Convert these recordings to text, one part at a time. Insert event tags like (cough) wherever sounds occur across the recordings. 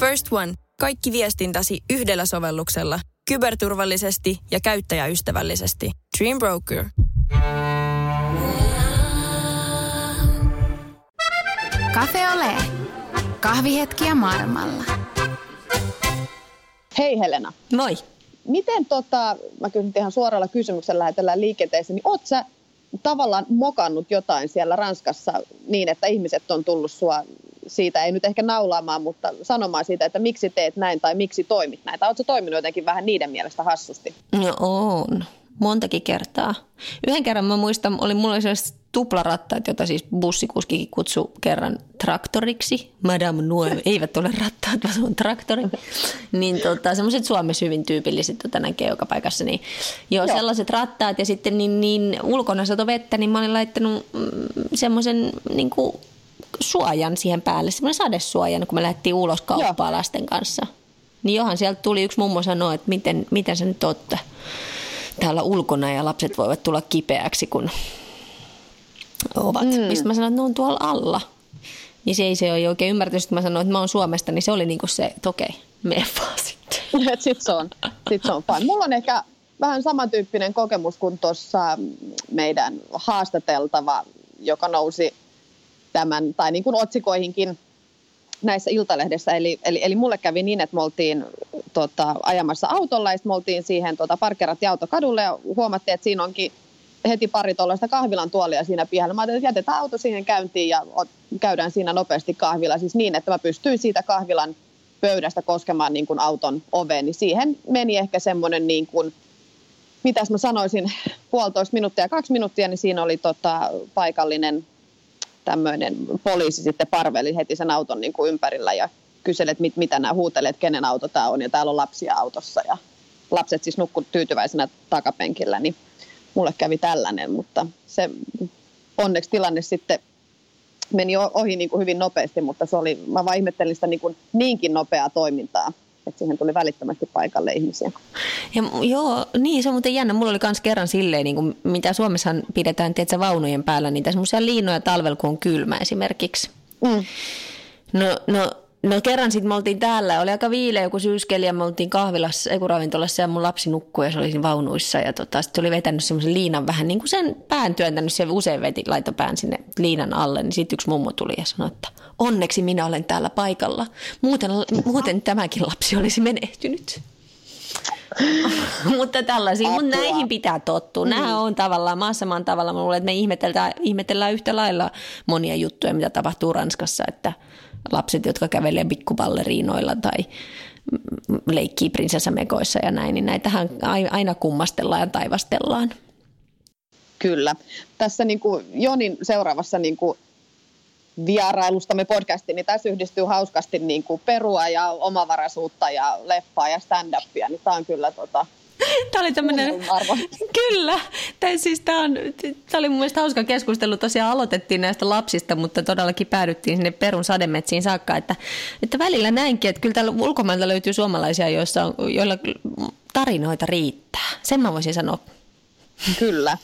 First One. Kaikki viestintäsi yhdellä sovelluksella. Kyberturvallisesti ja käyttäjäystävällisesti. Dream Broker. Cafe Ole. Kahvihetkiä maailmalla. Hei Helena. Moi. Miten tota, mä kysyn ihan suoralla kysymyksellä lähetellään liikenteeseen, niin oot sä tavallaan mokannut jotain siellä Ranskassa niin, että ihmiset on tullut sua siitä, ei nyt ehkä naulaamaan, mutta sanomaan siitä, että miksi teet näin tai miksi toimit näin. Tai oletko toiminut jotenkin vähän niiden mielestä hassusti? No on, montakin kertaa. Yhden kerran mä muistan, oli mulla oli sellaiset tuplarattaat, jota siis bussikuskikin kutsui kerran traktoriksi. Madame Noe, (laughs) eivät ole rattaat, vaan se on traktori. niin tota, semmoiset Suomessa hyvin tyypilliset, jota näkee joka paikassa. Niin, joo, joo, sellaiset rattaat ja sitten niin, niin ulkona sato vettä, niin mä olin laittanut mm, semmoisen niin kuin suojan siihen päälle, semmoinen sadesuojan, kun me lähdettiin ulos kauppaa Joo. lasten kanssa. Niin johan sieltä tuli yksi mummo sanoa, että miten, miten sä nyt oot täällä ulkona ja lapset voivat tulla kipeäksi, kun ovat. Mm. Mistä mä sanoin, että ne on tuolla alla. Niin se ei se ole oikein ymmärtänyt, että mä sanoin, että mä oon Suomesta, niin se oli niin kuin se, että okei, mene vaan sitten. (laughs) sitten se on, sit se on fine. Mulla on ehkä vähän samantyyppinen kokemus kuin tuossa meidän haastateltava, joka nousi tämän, tai niin kuin otsikoihinkin näissä iltalehdessä. Eli, eli, eli mulle kävi niin, että me oltiin tota, ajamassa autolla ja me oltiin siihen tota, parkkerattiin autokadulle ja huomattiin, että siinä onkin heti pari tuollaista kahvilan tuolia siinä pihalla. Mä ajattelin, että jätetään auto siihen käyntiin ja käydään siinä nopeasti kahvilla. Siis niin, että mä pystyin siitä kahvilan pöydästä koskemaan niin kuin auton oveen. Niin siihen meni ehkä semmoinen niin kuin, mitäs mä sanoisin, (laughs) puolitoista minuuttia, kaksi minuuttia, niin siinä oli tota, paikallinen tämmöinen poliisi sitten parveli heti sen auton niin kuin ympärillä ja kyseli, että mit, mitä nämä huutelet, kenen auto tämä on. Ja täällä on lapsia autossa ja lapset siis nukkuu tyytyväisenä takapenkillä, niin mulle kävi tällainen, mutta se onneksi tilanne sitten meni ohi niin kuin hyvin nopeasti, mutta se oli, mä vaan ihmettelin sitä niin kuin niinkin nopeaa toimintaa että siihen tuli välittömästi paikalle ihmisiä. Ja, joo, niin se on muuten jännä. Mulla oli myös kerran silleen, niin kuin, mitä Suomessa pidetään tiedätkö, vaunujen päällä, niitä semmoisia liinoja talvella, kun on kylmä esimerkiksi. Mm. No, no No kerran sitten me oltiin täällä, oli aika viileä joku syyskeli ja me oltiin kahvilassa, ei ravintolassa ja mun lapsi nukkui ja se oli siinä vaunuissa ja tota, sitten oli vetänyt semmoisen liinan vähän niin kuin sen pään työntänyt, se usein veti, laitoi pään sinne liinan alle, niin sitten yksi mummo tuli ja sanoi, että onneksi minä olen täällä paikalla, muuten, muuten tämäkin lapsi olisi menehtynyt. mutta tällaisia, mutta näihin pitää tottua. Mm. Nämä on tavallaan maassa maan tavalla. Mä luulen, että me ihmetellään, ihmetellään yhtä lailla monia juttuja, mitä tapahtuu Ranskassa, että – lapset, jotka kävelee pikkupalleriinoilla tai leikkii prinsessamekoissa ja näin, niin näitähän aina kummastellaan ja taivastellaan. Kyllä. Tässä niin kuin Jonin seuraavassa niin kuin vierailustamme podcastiin, niin tässä yhdistyy hauskasti niin kuin perua ja omavaraisuutta ja leffaa ja stand-upia, niin tämä on kyllä tota, (laughs) Tämä oli tämmöinen, (laughs) kyllä. Tämä, siis tämä, on, tämä oli mun mielestä hauska keskustelu. Tosiaan aloitettiin näistä lapsista, mutta todellakin päädyttiin sinne perun sademetsiin saakka. Että, että välillä näinkin, että kyllä täällä ulkomailta löytyy suomalaisia, joissa on, joilla tarinoita riittää. Sen mä voisin sanoa. Kyllä.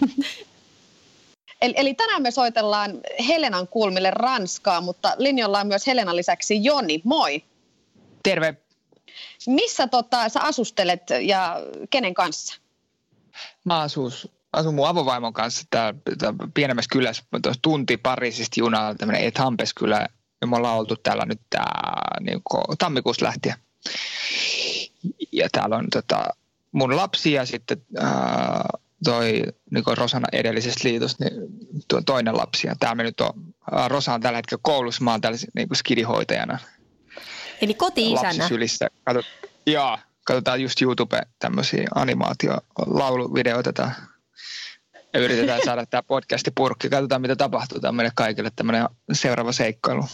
(laughs) Eli, eli tänään me soitellaan Helenan kulmille Ranskaa, mutta linjalla on myös Helenan lisäksi Joni. Moi! Terve! Missä tota, sä asustelet ja kenen kanssa? Mä asus, asun mun avovaimon kanssa täällä, täällä pienemmässä kylässä, tunti Pariisista junalla, tämmöinen Ethampes kylä, ja me ollaan oltu täällä nyt tää, niin tammikuussa lähtien. Ja täällä on tota, mun lapsi ja sitten ää, toi niin Rosana edellisestä liitosta, niin tuo toinen lapsi. Ja täällä me nyt on, Rosa on tällä hetkellä koulussa, mä oon täällä niin skidihoitajana Eli koti-isänä. Katsot, joo, katsotaan just YouTube tämmöisiä animaatio-lauluvideoita ja yritetään saada tämä podcasti purkki. Katsotaan, mitä tapahtuu. Tämä on meille kaikille tämmöinen seuraava seikkailu.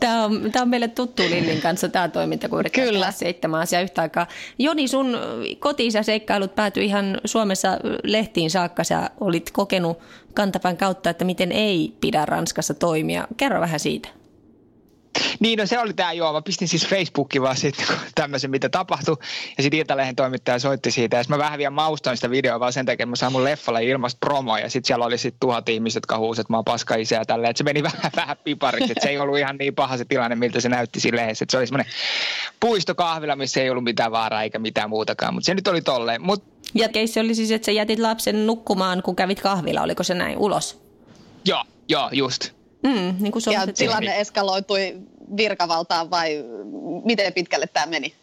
Tämä on, tämä on meille tuttu Lillin kanssa tämä toiminta, kun Kyllä. seitsemän asiaa yhtä aikaa. Joni, sun koti seikkailut päätyi ihan Suomessa lehtiin saakka. Sä olit kokenut kantapään kautta, että miten ei pidä Ranskassa toimia. Kerro vähän siitä. Niin, no se oli tämä joo. Mä pistin siis Facebookiin vaan sitten (laughs) tämmöisen, mitä tapahtui. Ja sitten Iltalehden toimittaja soitti siitä. Ja mä vähän vielä maustoin sitä videoa vaan sen takia, että mä saan mun leffalle ilmasta promoa. Ja sitten siellä oli sitten tuhat ihmiset, jotka huusivat, että mä oon paska isä ja tälleen. Että se meni (laughs) vähän, vähän pipariksi. Että se ei ollut ihan niin paha se tilanne, miltä se näytti siinä lehdessä. Että se oli semmoinen puistokahvila, missä ei ollut mitään vaaraa eikä mitään muutakaan. Mutta se nyt oli tolleen. Mut... Ja keissi oli siis, että sä jätit lapsen nukkumaan, kun kävit kahvilla. Oliko se näin ulos? Joo, joo, just. Mm, niin kuin ja tilanne eskaloitui virkavaltaan vai miten pitkälle tämä meni?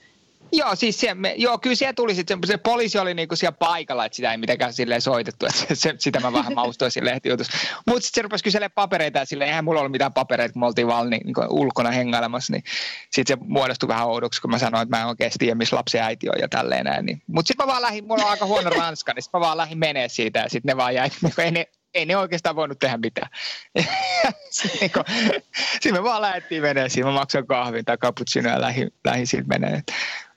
Joo, siis se, me, joo, kyllä siellä tuli sitten, se, se poliisi oli niinku siellä paikalla, että sitä ei mitenkään silleen soitettu, että se, se, sitä mä vähän maustoin siinä lehtijutussa. Mutta sitten se rupesi kyselemään papereita ja silleen, eihän mulla ollut mitään papereita, kun me oltiin vaan niin, niin ulkona hengailemassa, niin sitten se muodostui vähän oudoksi, kun mä sanoin, että mä en oikeasti tiedä, missä lapsi äiti on ja tälleen näin. Niin. Mutta sitten mä vaan lähdin, mulla on aika huono ranska, niin sitten mä vaan lähdin menee siitä ja sitten ne vaan jäi, niinku, (laughs) ei ne, ei ne oikeastaan voinut tehdä mitään. (laughs) Sitten niin me vaan lähdettiin menee siinä. Mä maksoin kahvin tai cappuccino ja lähdin, lähdin siitä menee.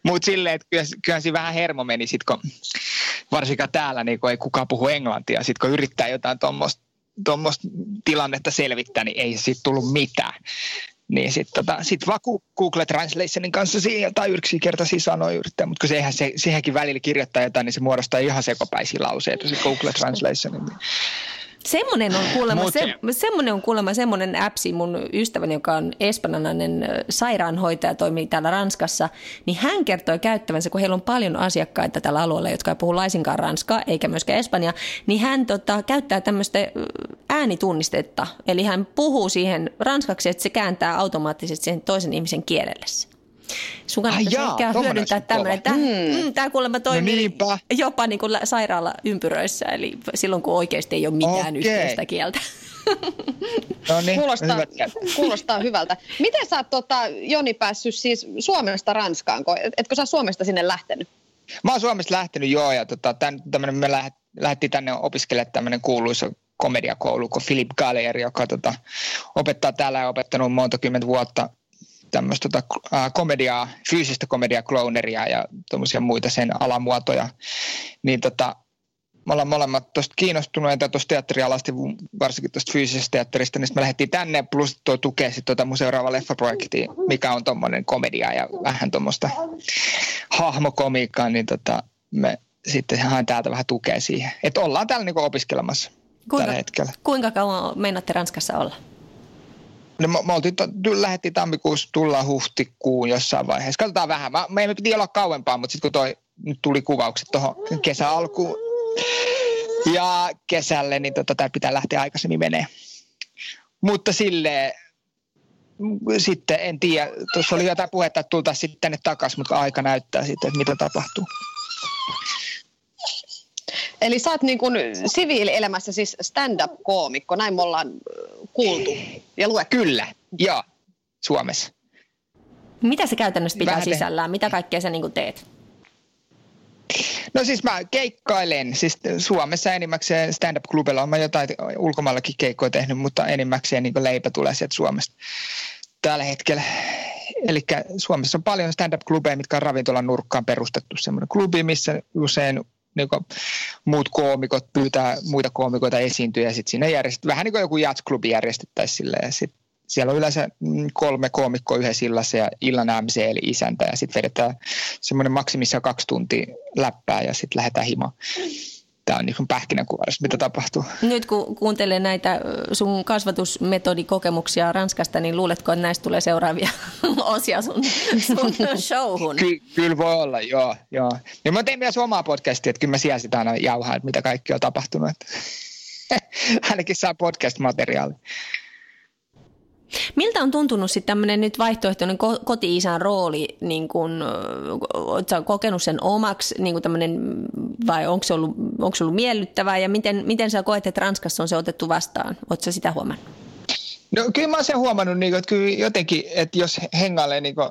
Mutta silleen, että kyllä, kyllä siinä vähän hermo meni sit, kun varsinkaan täällä niin kun ei kukaan puhu englantia. Sitten kun yrittää jotain tuommoista tilannetta selvittää, niin ei siitä tullut mitään. Niin sitten tota, sit vaan Google Translationin kanssa siihen jotain yksinkertaisia sanoja yrittää, mutta kun sehän, se, siihenkin välillä kirjoittaa jotain, niin se muodostaa ihan sekopäisiä lauseita se Google Translationin. Semmoinen on kuulemma, se, semmoinen on kuulemma semmoinen appsi mun ystäväni, joka on espanjalainen sairaanhoitaja, toimii täällä Ranskassa, niin hän kertoi käyttävänsä, kun heillä on paljon asiakkaita tällä alueella, jotka ei puhu laisinkaan ranskaa eikä myöskään espanjaa, niin hän tota, käyttää tämmöistä äänitunnistetta, eli hän puhuu siihen ranskaksi, että se kääntää automaattisesti sen toisen ihmisen kielelle. Sun kannattaisi ah, ehkä hyödyntää tämmöinen. Tämä, mm. mm, tämä kuulemma toimii no jopa niin kuin sairaalaympyröissä, eli silloin kun oikeasti ei ole mitään okay. yhteistä kieltä. (laughs) No niin, kuulostaa, kuulostaa hyvältä. Miten sä oot, tota, Joni, päässyt siis Suomesta Ranskaan? Etkö sä Suomesta sinne lähtenyt? Mä oon Suomesta lähtenyt, joo, ja tota, tämän, me lähet, lähdettiin tänne opiskelemaan tämmöinen kuuluisa komediakoulu kuin Philip Gallier, joka tota, opettaa täällä ja opettanut monta kymmentä vuotta tämmöistä tota, komediaa, fyysistä komediaa, clowneria ja tuommoisia muita sen alamuotoja, niin tota, me ollaan molemmat tuosta kiinnostuneita tuosta teatterialasta, varsinkin tuosta fyysisestä teatterista, niin me lähdettiin tänne, plus tuo tukee sitten tuota mun seuraava leffaprojekti, mikä on tuommoinen komedia ja vähän tuommoista hahmokomiikkaa, niin tota, me sitten haen täältä vähän tukea siihen. Että ollaan täällä niinku opiskelemassa kuinka, tällä hetkellä. Kuinka kauan meinaatte Ranskassa olla? No, me, me oltiin, lähdettiin tammikuussa, tullaan huhtikuun jossain vaiheessa. Katsotaan vähän. Mä, meidän piti olla kauempaa, mutta sitten kun toi, nyt tuli kuvaukset tuohon kesäalkuun ja kesälle, niin tota, tämä pitää lähteä aikaisemmin menee. Mutta sille sitten en tiedä, tuossa oli jotain puhetta, että tultaisiin sitten tänne takaisin, mutta aika näyttää sitten, että mitä tapahtuu. Eli sä oot niin kuin siviilielämässä siis stand-up-koomikko, näin me ollaan kuultu ja luettu. Kyllä, joo, Suomessa. Mitä se käytännössä pitää Vähän sisällään? Mitä kaikkea sä niin teet? No siis mä keikkailen, siis Suomessa enimmäkseen stand-up-klubilla on mä jotain ulkomaillakin keikkoja tehnyt, mutta enimmäkseen niin leipä tulee sieltä Suomesta tällä hetkellä. Eli Suomessa on paljon stand-up-klubeja, mitkä on ravintolan nurkkaan perustettu semmoinen klubi, missä usein niin kuin muut koomikot pyytää muita koomikoita esiintyä ja sitten siinä järjestetään, vähän niin kuin joku jatsklubi järjestettäisiin sille ja sitten siellä on yleensä kolme koomikkoa yhdessä illassa ja illan MC eli isäntä ja sitten vedetään semmoinen maksimissa kaksi tuntia läppää ja sitten lähdetään himaan tämä on niin pähkinänkuoressa, mitä tapahtuu. Nyt kun kuuntelee näitä sun kasvatusmetodikokemuksia Ranskasta, niin luuletko, että näistä tulee seuraavia (laughs) osia sun, sun (laughs) showhun? Ky- kyllä voi olla, joo. joo. Ja mä tein myös omaa podcastia, että kyllä mä siellä sitä aina jauhaan, että mitä kaikki on tapahtunut. (laughs) Ainakin saa podcast-materiaali. Miltä on tuntunut sitten tämmöinen nyt vaihtoehtoinen koti-isän rooli, niin kun, oletko kokenut sen omaksi niin tämmönen, vai onko se, ollut, onko se ollut miellyttävää ja miten, miten sä koet, että Ranskassa on se otettu vastaan? Oletko sitä huomannut? No kyllä mä oon sen huomannut, niin kuin, että kyllä jotenkin, että jos hengailee niin kuin,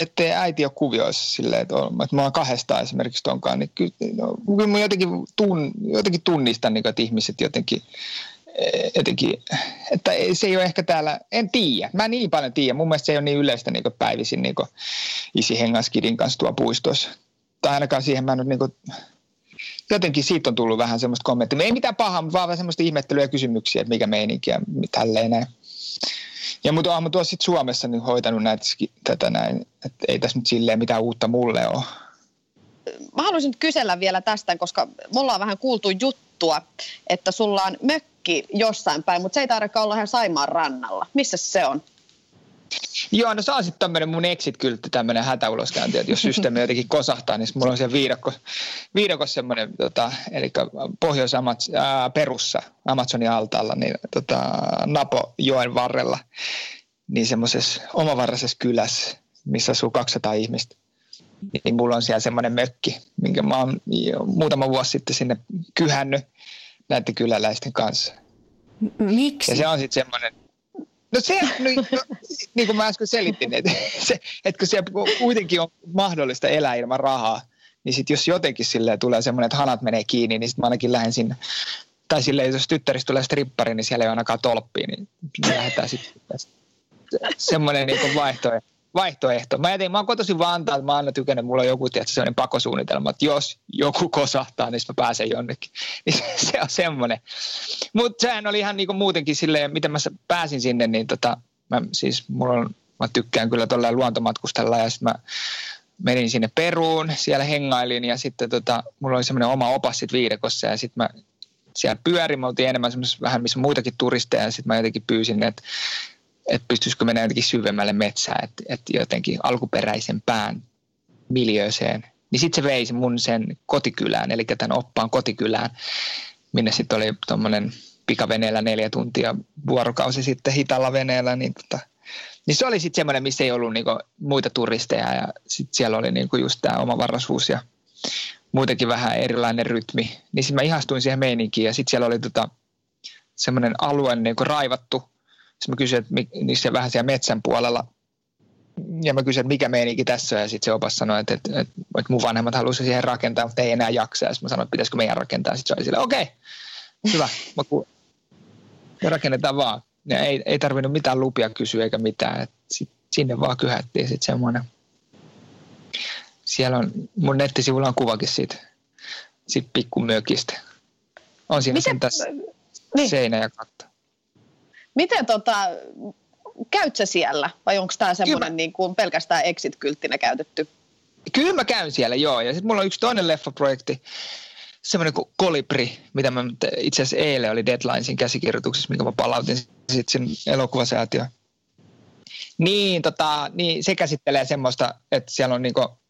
ettei äiti ole kuvioissa silleen, että, on, että mä oon kahdestaan esimerkiksi tonkaan, niin kyllä, no, kyllä mä jotenkin, tun, jotenkin tunnistan, niin kuin, että ihmiset jotenkin jotenkin, että se ei ole ehkä täällä, en tiedä, mä niin paljon tiedä, mun mielestä se ei ole niin yleistä niin päivisin niin isi hengaskidin kanssa tuo puistossa. Tai ainakaan siihen mä nyt niin kuin, jotenkin siitä on tullut vähän semmoista kommenttia. Ei mitään pahaa, mutta vaan semmoista ihmettelyä ja kysymyksiä, että mikä meininki ja tälleen näin. Ja mutta olen tuossa sit Suomessa niin hoitanut näitä, tätä näin, että ei tässä nyt silleen mitään uutta mulle ole. Mä haluaisin kysellä vielä tästä, koska mulla on vähän kuultu juttua, että sulla on mökki jossain päin, mutta se ei tarvitse olla ihan Saimaan rannalla. Missä se on? Joo, no se on sitten tämmöinen mun exit-kyltti, tämmöinen hätäuloskäynti, että jos systeemi (laughs) jotenkin kosahtaa, niin mulla on siellä viidakko, viidakko semmoinen, tota, eli pohjois perussa Amazonin altaalla, niin tota, Napo-joen varrella, niin semmoisessa omavaraisessa kylässä, missä asuu 200 ihmistä. Niin mulla on siellä semmoinen mökki, minkä mä oon muutama vuosi sitten sinne kyhännyt näiden kyläläisten kanssa. Miksi? Ja se on sitten semmoinen, No se, no, no, niin kuin mä äsken selitin, että, se, että kun siellä kuitenkin on mahdollista elää ilman rahaa, niin sitten jos jotenkin silleen tulee semmoinen, että hanat menee kiinni, niin sitten mä ainakin lähden sinne. Tai silleen, jos tyttäristä tulee strippari, niin siellä ei ole ainakaan tolppia, niin lähdetään sitten semmoinen niin vaihtoehto vaihtoehto. Mä, jätin, mä oon kotoisin Vantaalta, mä aina tykännyt, mulla on joku tietysti sellainen pakosuunnitelma, että jos joku kosahtaa, niin mä pääsen jonnekin. (laughs) Niin se on semmoinen. Mutta sehän oli ihan niinku muutenkin silleen, miten mä pääsin sinne, niin tota, mä, siis mulla on, mä tykkään kyllä tuolla luontomatkustella ja sitten mä menin sinne Peruun, siellä hengailin ja sitten tota, mulla oli semmoinen oma opas sit viidekossa ja sitten mä siellä pyörin, me oltiin enemmän vähän missä muitakin turisteja ja sitten mä jotenkin pyysin, että että pystyisikö mennä jotenkin syvemmälle metsään, että, että jotenkin alkuperäisempään miljööseen. Niin sitten se veisi mun sen kotikylään, eli tämän oppaan kotikylään, minne sitten oli tuommoinen pikaveneellä neljä tuntia vuorokausi sitten hitalla veneellä, niin, tota, niin se oli sitten semmoinen, missä ei ollut niinku muita turisteja ja sitten siellä oli niinku just tämä oma varasuus ja muutenkin vähän erilainen rytmi. Niin sitten mä ihastuin siihen meininkiin ja sitten siellä oli tota, semmoinen alue niinku raivattu sitten mä kysyin, että niissä vähän siellä metsän puolella. Ja mä kysyin, että mikä meininki tässä. Ja sitten se opas sanoi, että, että, että, että mun vanhemmat halusivat siihen rakentaa, mutta ei enää jaksa. Ja sitten mä sanoin, että pitäisikö meidän rakentaa. Sitten se oli silleen, okei, okay, hyvä. Mä ku... ja rakennetaan vaan. Ja ei, ei tarvinnut mitään lupia kysyä eikä mitään. Et sit, sinne vaan kyhättiin sitten semmoinen. Siellä on, mun nettisivulla on kuvakin siitä, siitä pikkumökistä. On siinä Miten? sen tässä niin. seinä ja katto. Miten tota, käyt sä siellä vai onko tämä semmoinen niin kuin pelkästään exit-kylttinä käytetty? Kyllä mä käyn siellä, joo. Ja sitten mulla on yksi toinen leffaprojekti, semmoinen kuin Kolibri, mitä mä itse asiassa eilen oli Deadlinesin käsikirjoituksessa, minkä mä palautin sitten sen elokuvasäätiön. Niin, tota, niin, se käsittelee semmoista, että siellä on niinku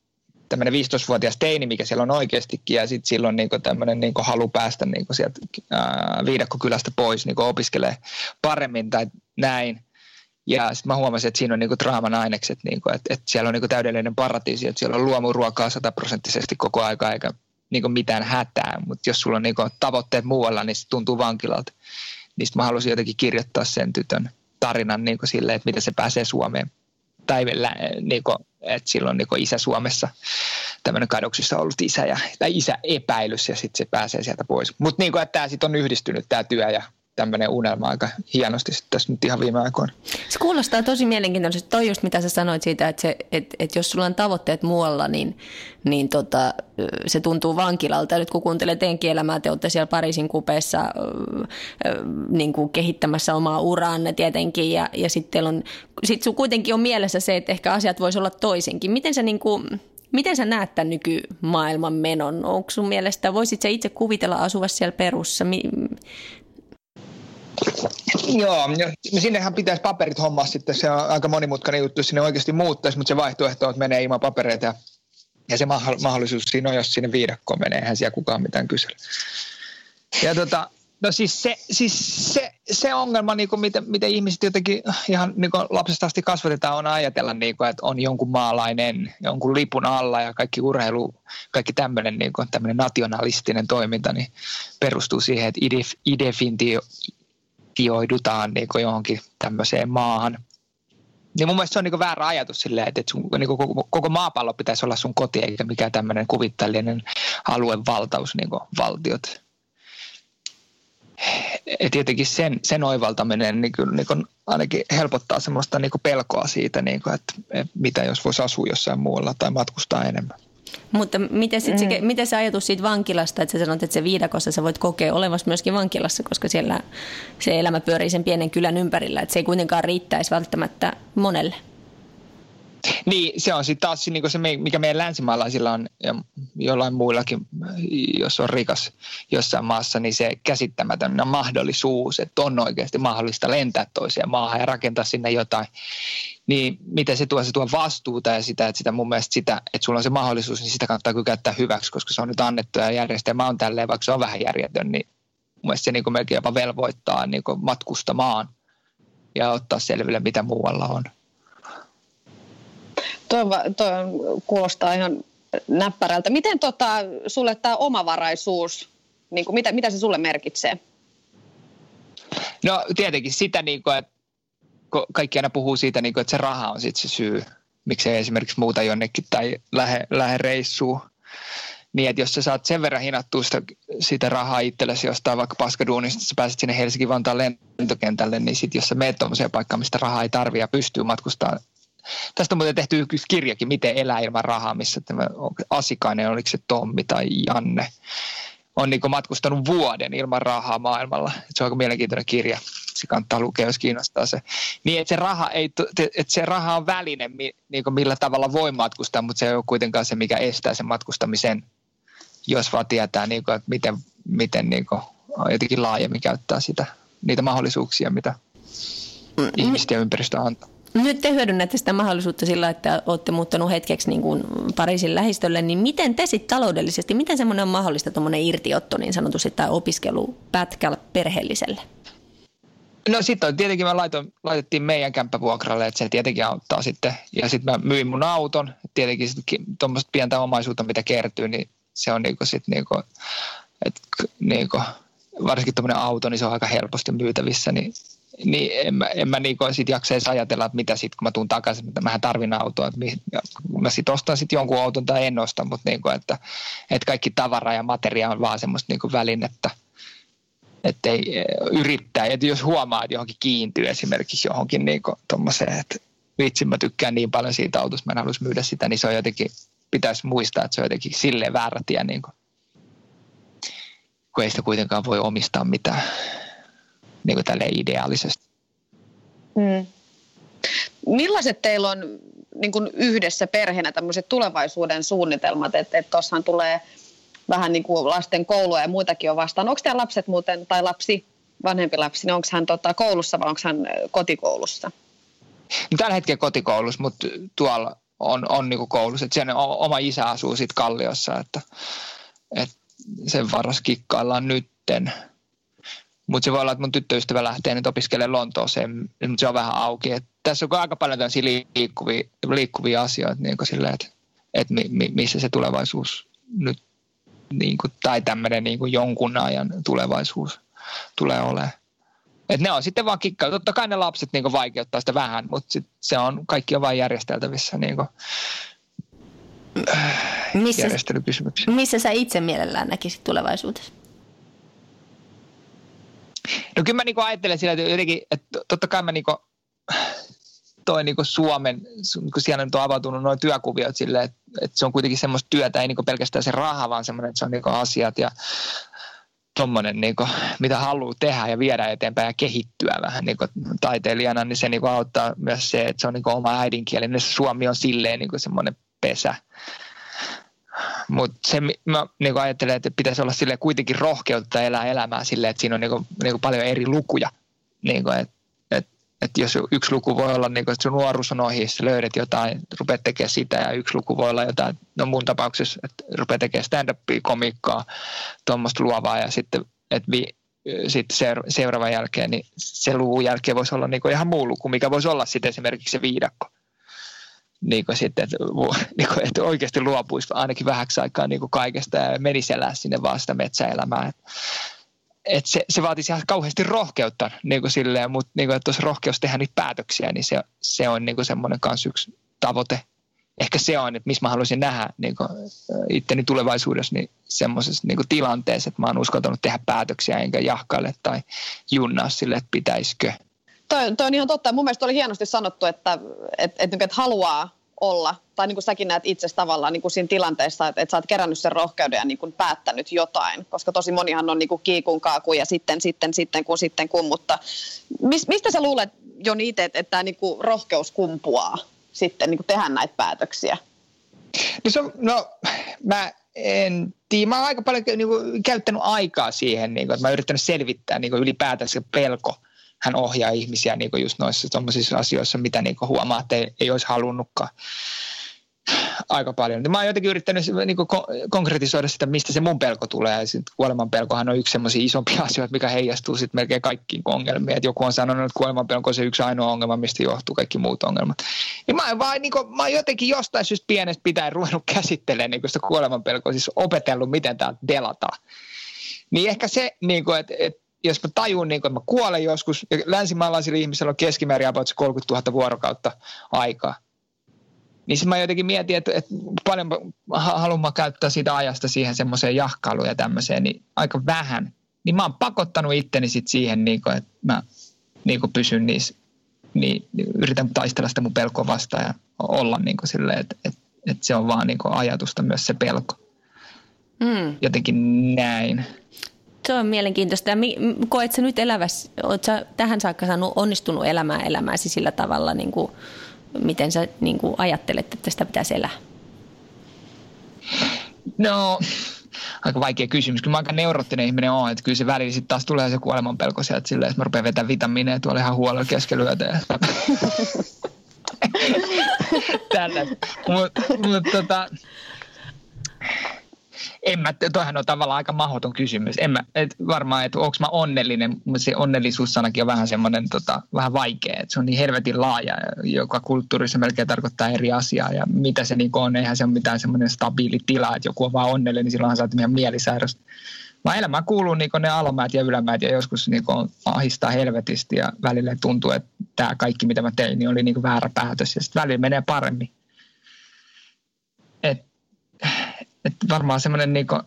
tämmöinen 15-vuotias teini, mikä siellä on oikeastikin, ja sitten silloin niin tämmöinen niin halu päästä niin sieltä ää, viidakkokylästä pois, niin opiskelee paremmin tai näin. Ja sitten mä huomasin, että siinä on niinku draaman ainekset, niinku, että, että siellä on niinku täydellinen paratiisi, että siellä on luomuruokaa sataprosenttisesti koko aika eikä niinku mitään hätää. Mutta jos sulla on niinku tavoitteet muualla, niin se tuntuu vankilalta. Niin mä halusin jotenkin kirjoittaa sen tytön tarinan niinku silleen, että miten se pääsee Suomeen tai niin kuin, että silloin niin isä Suomessa tämmöinen kadoksissa ollut isä ja, tai isä epäilys ja sitten se pääsee sieltä pois. Mutta niin että tämä sitten on yhdistynyt tämä työ ja tämmöinen unelma aika hienosti tässä nyt ihan viime aikoina. Se kuulostaa tosi mielenkiintoisesti. Toi just mitä sä sanoit siitä, että, se, että, että jos sulla on tavoitteet muualla, niin, niin tota, se tuntuu vankilalta. Nyt kun kuuntelee teidänkin elämää, te olette siellä Pariisin kupeessa niin kuin kehittämässä omaa uraanne tietenkin ja, ja sitten on, sit sun kuitenkin on mielessä se, että ehkä asiat voisi olla toisinkin. Miten sä niin kuin, Miten sä näet tämän nykymaailman menon? Onko sun mielestä, voisit sä itse kuvitella asuva siellä perussa? Joo, sinnehän pitäisi paperit hommaa sitten, se on aika monimutkainen juttu, sinne oikeasti muuttaisi, mutta se vaihtoehto on, että menee ilman papereita ja, ja se mahdollisuus siinä on, jos sinne viidakkoon menee, eihän siellä kukaan mitään kysele. Ja tota, no siis se, siis se, se ongelma, niin kuin miten, miten ihmiset jotenkin ihan niin kuin lapsesta asti kasvatetaan, on ajatella, niin kuin, että on jonkun maalainen, jonkun lipun alla ja kaikki urheilu, kaikki tämmöinen, niin kuin, tämmöinen nationalistinen toiminta niin perustuu siihen, että idefintio, identifioidutaan niin johonkin tämmöiseen maahan. Niin mun mielestä se on niin väärä ajatus silleen, että sun, niin koko, koko maapallo pitäisi olla sun koti eikä mikään tämmöinen kuvitteellinen aluevaltaus niin valtiot. Et jotenkin sen, sen oivaltaminen niin kuin, niin kuin ainakin helpottaa semmoista niin pelkoa siitä, niin kuin, että mitä jos voisi asua jossain muualla tai matkustaa enemmän. Mutta miten, sit se, mm. miten se ajatus siitä vankilasta, että sä sanot, että se viidakossa sä voit kokea olevassa myöskin vankilassa, koska siellä se elämä pyörii sen pienen kylän ympärillä, että se ei kuitenkaan riittäisi välttämättä monelle. Niin, se on sitten taas niin se, mikä meidän länsimaalaisilla on ja jollain muillakin, jos on rikas jossain maassa, niin se käsittämätön mahdollisuus, että on oikeasti mahdollista lentää toiseen maahan ja rakentaa sinne jotain. Niin miten se tuo, se tuo vastuuta ja sitä, että sitä mun mielestä sitä, että sulla on se mahdollisuus, niin sitä kannattaa kyllä käyttää hyväksi, koska se on nyt annettu ja järjestelmä on tälleen, vaikka se on vähän järjetön, niin mun mielestä se niin kuin melkein jopa velvoittaa niin kuin matkustamaan ja ottaa selville, mitä muualla on. Toi, toi kuulostaa ihan näppärältä. Miten tota, sulle tämä omavaraisuus, niin kuin, mitä, mitä se sulle merkitsee? No tietenkin sitä, niin kuin, että kaikki aina puhuu siitä, niin kuin, että se raha on sitten se syy, miksei esimerkiksi muuta jonnekin tai lähde, lähde reissuun. Niin, että jos sä saat sen verran hinattua sitä, sitä rahaa itsellesi jostain vaikka paskaduunista, sä pääset sinne Helsinki-Vantaan lentokentälle, niin sitten jos sä meet tuommoiseen paikkaan, mistä rahaa ei tarvitse ja pystyy matkustamaan Tästä on muuten tehty yksi kirjakin, Miten elää ilman rahaa, missä tämä Asikainen, oliko se Tommi tai Janne, on niin matkustanut vuoden ilman rahaa maailmalla. Se on aika mielenkiintoinen kirja. Se kannattaa lukea, jos kiinnostaa se. Niin, että se raha, ei, että se raha on väline, niin millä tavalla voi matkustaa, mutta se ei ole kuitenkaan se, mikä estää sen matkustamisen, jos vaan tietää, niin kuin, että miten, miten niin kuin, jotenkin laajemmin käyttää sitä, niitä mahdollisuuksia, mitä mm, ihmiset ja ympäristö antaa. Nyt te hyödynnätte sitä mahdollisuutta sillä, että olette muuttanut hetkeksi niin kuin Pariisin lähistölle, niin miten te sitten taloudellisesti, miten semmoinen on mahdollista tuommoinen irtiotto niin sanotusti tai opiskelu pätkällä perheelliselle? No sitten tietenkin me laitoin, laitettiin meidän kämppävuokralle, että se tietenkin auttaa sitten. Ja sitten mä myin mun auton, tietenkin tuommoista pientä omaisuutta, mitä kertyy, niin se on niinku sitten niinku, niinku, varsinkin tuommoinen auto, niin se on aika helposti myytävissä, niin niin en mä, en mä niin sit jaksa edes ajatella, että mitä sitten, kun mä tuun takaisin, että mähän tarvin autoa. Että mä sitten ostan sitten jonkun auton tai en osta, mutta niin kuin, että, että kaikki tavara ja materia on vaan semmoista niin kuin välinettä, että ei eh, yrittää. Että jos huomaa, että johonkin kiintyy esimerkiksi johonkin niin tuommoiseen, että vitsi mä tykkään niin paljon siitä autosta, mä en halus myydä sitä, niin se on jotenkin, pitäisi muistaa, että se on jotenkin silleen väärä tie, niin kuin, kun ei sitä kuitenkaan voi omistaa mitään niin kuin tälle ideaalisesti. Mm. Millaiset teillä on niin kuin yhdessä perheenä tämmöiset tulevaisuuden suunnitelmat, että, että tuossahan tulee vähän niin kuin lasten koulua ja muitakin on vastaan. Onko teillä lapset muuten, tai lapsi, vanhempi lapsi, niin onko hän tota, koulussa vai onko hän kotikoulussa? No, tällä hetkellä kotikoulussa, mutta tuolla on, on niin kuin koulussa. Että siellä oma isä asuu sitten Kalliossa, että, että sen varas kikkaillaan nytten. Mutta se voi olla, että mun tyttöystävä lähtee nyt opiskelemaan Lontooseen, mutta se on vähän auki. Et tässä on aika paljon tämmöisiä liikkuvia, liikkuvia asioita, niin silleen, että, että mi, mi, missä se tulevaisuus nyt, niin kuin, tai tämmöinen niin kuin jonkun ajan tulevaisuus tulee olemaan. Et ne on sitten vaan kikkaa. Totta kai ne lapset niin vaikeuttaa sitä vähän, mutta sit se on, kaikki on vain järjesteltävissä niin kuin, missä, järjestelykysymyksiä. Missä sä itse mielellään näkisit tulevaisuudessa? No kyllä mä niinku ajattelen sillä, että jotenkin, että totta kai mä niinku, toi niinku Suomen, kun siellä nyt on avautunut noin työkuviot silleen, että, että se on kuitenkin semmoista työtä, ei niinku pelkästään se raha, vaan semmoinen, että se on niinku asiat ja tuommoinen, niinku, mitä haluaa tehdä ja viedä eteenpäin ja kehittyä vähän niinku taiteilijana, niin se niinku auttaa myös se, että se on niinku oma äidinkieli. Niin suomi on silleen niinku semmoinen pesä, mutta se mä niin ajattelen, että pitäisi olla sille kuitenkin rohkeutta elää elämää sille, että siinä on niin kuin, niin kuin paljon eri lukuja. Niin kuin, että et, et jos yksi luku voi olla, niin kuin, että sun nuoruus on ohi, sä löydät jotain, rupeat tekemään sitä ja yksi luku voi olla jotain, no mun tapauksessa, että rupeat tekemään stand-upia, komikkaa, tuommoista luovaa ja sitten, että vi, sitten seuraavan jälkeen, niin se luvun jälkeen voisi olla niin ihan muu luku, mikä voisi olla sitten esimerkiksi se viidakko niin kuin sitten, että, (laughs) niin kuin, että oikeasti luopuisi ainakin vähäksi aikaa niin kuin kaikesta ja menisi elää sinne vaan sitä metsäelämää. Että, että se, se vaatisi ihan kauheasti rohkeutta, niin kuin silleen, mutta niin kuin, että jos rohkeus tehdä niitä päätöksiä, niin se, se on niin kuin semmoinen kanssa yksi tavoite. Ehkä se on, että missä mä haluaisin nähdä niin kuin itteni tulevaisuudessa niin semmoisessa niin tilanteessa, että mä oon uskaltanut tehdä päätöksiä enkä jahkaile tai junnaa sille, että pitäisikö – Toi, toi on ihan totta. Mun mielestä oli hienosti sanottu, että, että, että, että haluaa olla, tai niin kuin säkin näet itse tavallaan niin kuin siinä tilanteessa, että, että sä oot kerännyt sen rohkeuden ja niin kuin päättänyt jotain, koska tosi monihan on niin kuin kiikun kaaku ja sitten, sitten, sitten, kun, sitten, kun, mutta mis, mistä sä luulet, Joni itse, että, että tämä niin kuin rohkeus kumpuaa sitten niin kuin tehdä näitä päätöksiä? No, se, no mä en tiedä. Mä oon aika paljon niin kuin, käyttänyt aikaa siihen, niin kuin, että mä oon yrittänyt selvittää niin kuin, ylipäätään se pelko. Hän ohjaa ihmisiä niin just noissa asioissa, mitä niin huomaa, että ei, ei olisi halunnutkaan aika paljon. Mä oon jotenkin yrittänyt niin kuin, konkretisoida sitä, mistä se mun pelko tulee. Ja sit kuoleman pelkohan on yksi semmoisia isompia (laughs) asioita, mikä heijastuu sitten melkein kaikkiin ongelmiin. Et joku on sanonut, että kuoleman pelko on se yksi ainoa ongelma, mistä johtuu kaikki muut ongelmat. Niin mä, vaan, niin kuin, mä oon jotenkin jostain syystä pienestä pitäen ruvennut käsittelemään niin sitä kuoleman pelkoa, siis opetellut, miten tämä delataan. Niin ehkä se, niin kuin, että, että jos mä tajun, niin kuin, että mä kuolen joskus, ja länsimaalaisilla ihmisillä on keskimäärin about 30 000 vuorokautta aikaa, niin sitten mä jotenkin mietin, että, että paljon haluan mä käyttää siitä ajasta siihen semmoiseen jahkailuun ja tämmöiseen, niin aika vähän. Niin mä oon pakottanut itteni sit siihen, niin kuin, että mä niin kuin pysyn niissä, niin yritän taistella sitä mun pelkoa vastaan ja olla niin silleen, että, että, että se on vaan niin ajatusta myös se pelko. Mm. Jotenkin näin. Se on mielenkiintoista. Ja koet sä nyt elävässä, oot sä tähän saakka saanut onnistunut elämää elämääsi sillä tavalla niin kuin – miten sä niin kuin ajattelet, että sitä pitäisi elää? No, aika vaikea kysymys. Kyllä mä aika neurottinen ihminen on, että kyllä se välillä sitten taas tulee se kuoleman pelko sieltä silleen, että mä rupean vetämään vitamiineja tuolla ihan huolella keskelyötä. (laughs) Tällä. Mutta mut, tota, en mä, toihan on tavallaan aika mahdoton kysymys. En mä, et varmaan, että onko mä onnellinen, mutta se onnellisuussanakin on vähän semmoinen tota, vähän vaikea. Että se on niin helvetin laaja, joka kulttuurissa melkein tarkoittaa eri asiaa. Ja mitä se niin on, eihän se ole mitään semmoinen stabiili tila, että joku on vaan onnellinen, niin silloinhan sä oot ihan mielisairasta. Vaan elämään kuuluu niin ne alamäät ja ylämäät ja joskus niin ahistaa helvetisti ja välillä tuntuu, että tämä kaikki mitä mä tein niin oli niin väärä päätös ja sitten välillä menee paremmin. Et että varmaan semmoinen niin kuin,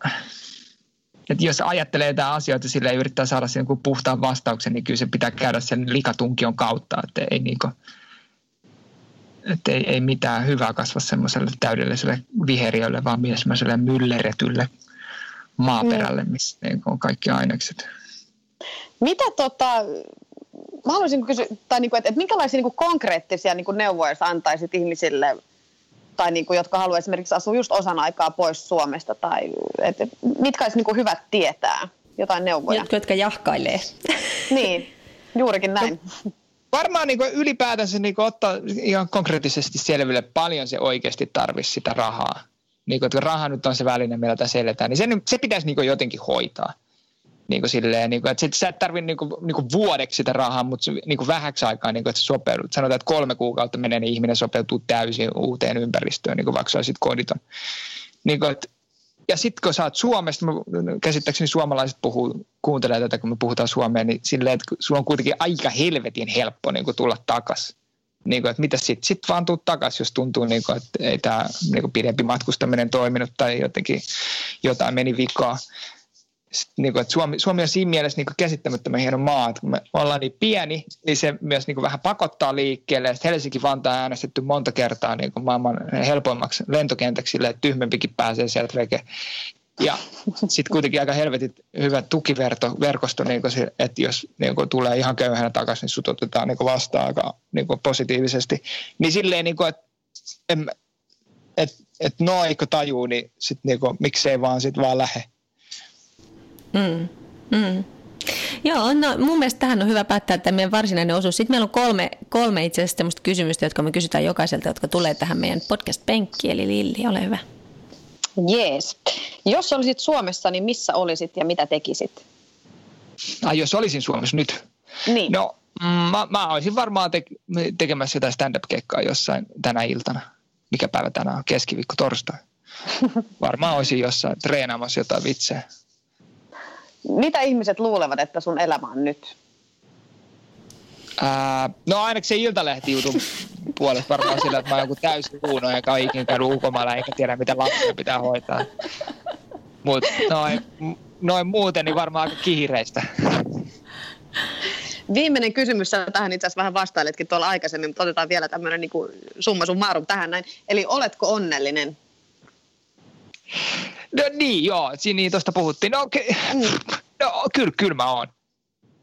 että jos ajattelee jotain asioita sille ja yrittää saada sen puhtaan vastauksen, niin kyllä se pitää käydä sen likatunkion kautta, että ei, niin kuin, että ei, ei mitään hyvää kasva semmoiselle täydelliselle viheriölle, vaan myös semmoiselle mylleretylle maaperälle, mm. missä niin on kaikki ainekset. Mitä tota, mä haluaisin kysyä, tai niin kuin, että, että minkälaisia niin kuin konkreettisia niin kuin neuvoja antaisit ihmisille – tai niin kuin, jotka haluaa esimerkiksi asua just osan aikaa pois Suomesta, tai et, mitkä olisi niin kuin hyvät tietää, jotain neuvoja. Jotka, jotka jahkailee. niin, juurikin näin. No, varmaan niin ylipäätänsä niin ottaa ihan konkreettisesti selville, paljon se oikeasti tarvisi sitä rahaa. Niin kuin, että raha nyt on se väline, millä tässä eletään, niin se, se pitäisi niin jotenkin hoitaa niin kuin silleen, niin kuin, että sit sä et tarvitse niin kuin, niin kuin vuodeksi sitä rahaa, mutta niin kuin vähäksi aikaa, niin kuin, että sopeudut. Sanotaan, että kolme kuukautta menee, niin ihminen sopeutuu täysin uuteen ympäristöön, niin kuin vaikka olisit koditon. Niin kuin, että, ja sitten kun sä oot Suomesta, käsittääkseni suomalaiset puhuu, kuuntelee tätä, kun me puhutaan suomea, niin silleen, että sulla on kuitenkin aika helvetin helppo niin kuin tulla takaisin. Niin kuin, että mitä sitten? Sitten vaan tuu takaisin, jos tuntuu, niin kuin, että ei tämä niin pidempi matkustaminen toiminut tai jotenkin jotain meni vikaa niin kuin, että Suomi, Suomi on siinä mielessä niin käsittämättömän hieno maa, että kun me ollaan niin pieni, niin se myös niin kuin vähän pakottaa liikkeelle. Sitten Helsinki-Vantaa äänestetty monta kertaa niin kuin maailman helpoimmaksi lentokentäksi, sille, että tyhmempikin pääsee sieltä veke. Ja sitten kuitenkin aika helvetit hyvä tukiverkosto, niin kuin että jos niin kuin tulee ihan köyhänä takaisin, niin sut otetaan niin kuin vastaan aika niin kuin positiivisesti. Niin silleen, niin kuin, että et, et no tajuu, niin sit niin kuin, miksei vaan sit vaan lähde. Mm. Mm. Joo, no mun mielestä tähän on hyvä päättää että meidän varsinainen osuus. Sitten meillä on kolme, kolme itse asiassa sellaista kysymystä, jotka me kysytään jokaiselta, jotka tulee tähän meidän podcast-penkkiin. Eli Lilli, ole hyvä. Jees. Jos olisit Suomessa, niin missä olisit ja mitä tekisit? Ai jos olisin Suomessa nyt? Niin. No, mm, mä, mä olisin varmaan te- tekemässä jotain stand-up-kekkaa jossain tänä iltana. Mikä päivä tänään on? Keskiviikko, torstai. (laughs) Varmaan olisin jossain treenaamassa jotain vitsejä mitä ihmiset luulevat, että sun elämä on nyt? Ää, no ainakin se iltalehti jutun puolesta varmaan sillä, että mä oon joku täysin uuno, ja ole ikinä käynyt ulkomailla eikä tiedä, mitä lapsia pitää hoitaa. Mutta noin, noin muuten niin varmaan aika kiireistä. Viimeinen kysymys, sä tähän itse asiassa vähän vastailetkin tuolla aikaisemmin, mutta otetaan vielä tämmöinen niin summa summarum tähän näin. Eli oletko onnellinen? No niin, joo, siinä niin tuosta puhuttiin. No, ky- mm. no kyllä, kyllä mä oon.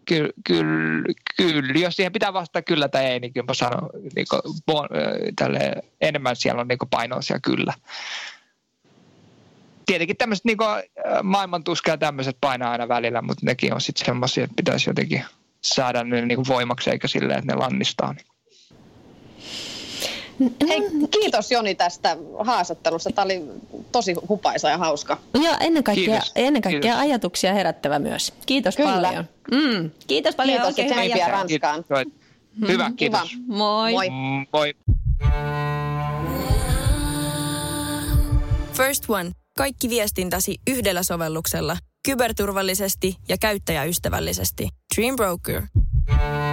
Kyllä, kyllä, kyllä, jos siihen pitää vastata kyllä tai ei, niin kyllä mä sanon, niin kuin, bon, tälle, enemmän siellä on niin painoa siellä kyllä. Tietenkin tämmöiset niin maailman tuska ja tämmöiset painaa aina välillä, mutta nekin on sitten semmoisia, että pitäisi jotenkin saada ne niin voimaksi eikä silleen, että ne lannistaa. Niin. Hei, kiitos Joni tästä haastattelusta. Tämä oli tosi hupaisa ja hauska. Ja ennen kaikkea, kiitos. ennen kaikkea kiitos. ajatuksia herättävä myös. Kiitos Kyllä. paljon. Mm. Kiitos paljon. Kiitos ja tsemppiä Ranskaan. Kiitos. Hyvä, mm, kiitos. Kiva. Moi. Moi. Moi. First One. Kaikki viestintäsi yhdellä sovelluksella. Kyberturvallisesti ja käyttäjäystävällisesti. Dream Broker. Yeah.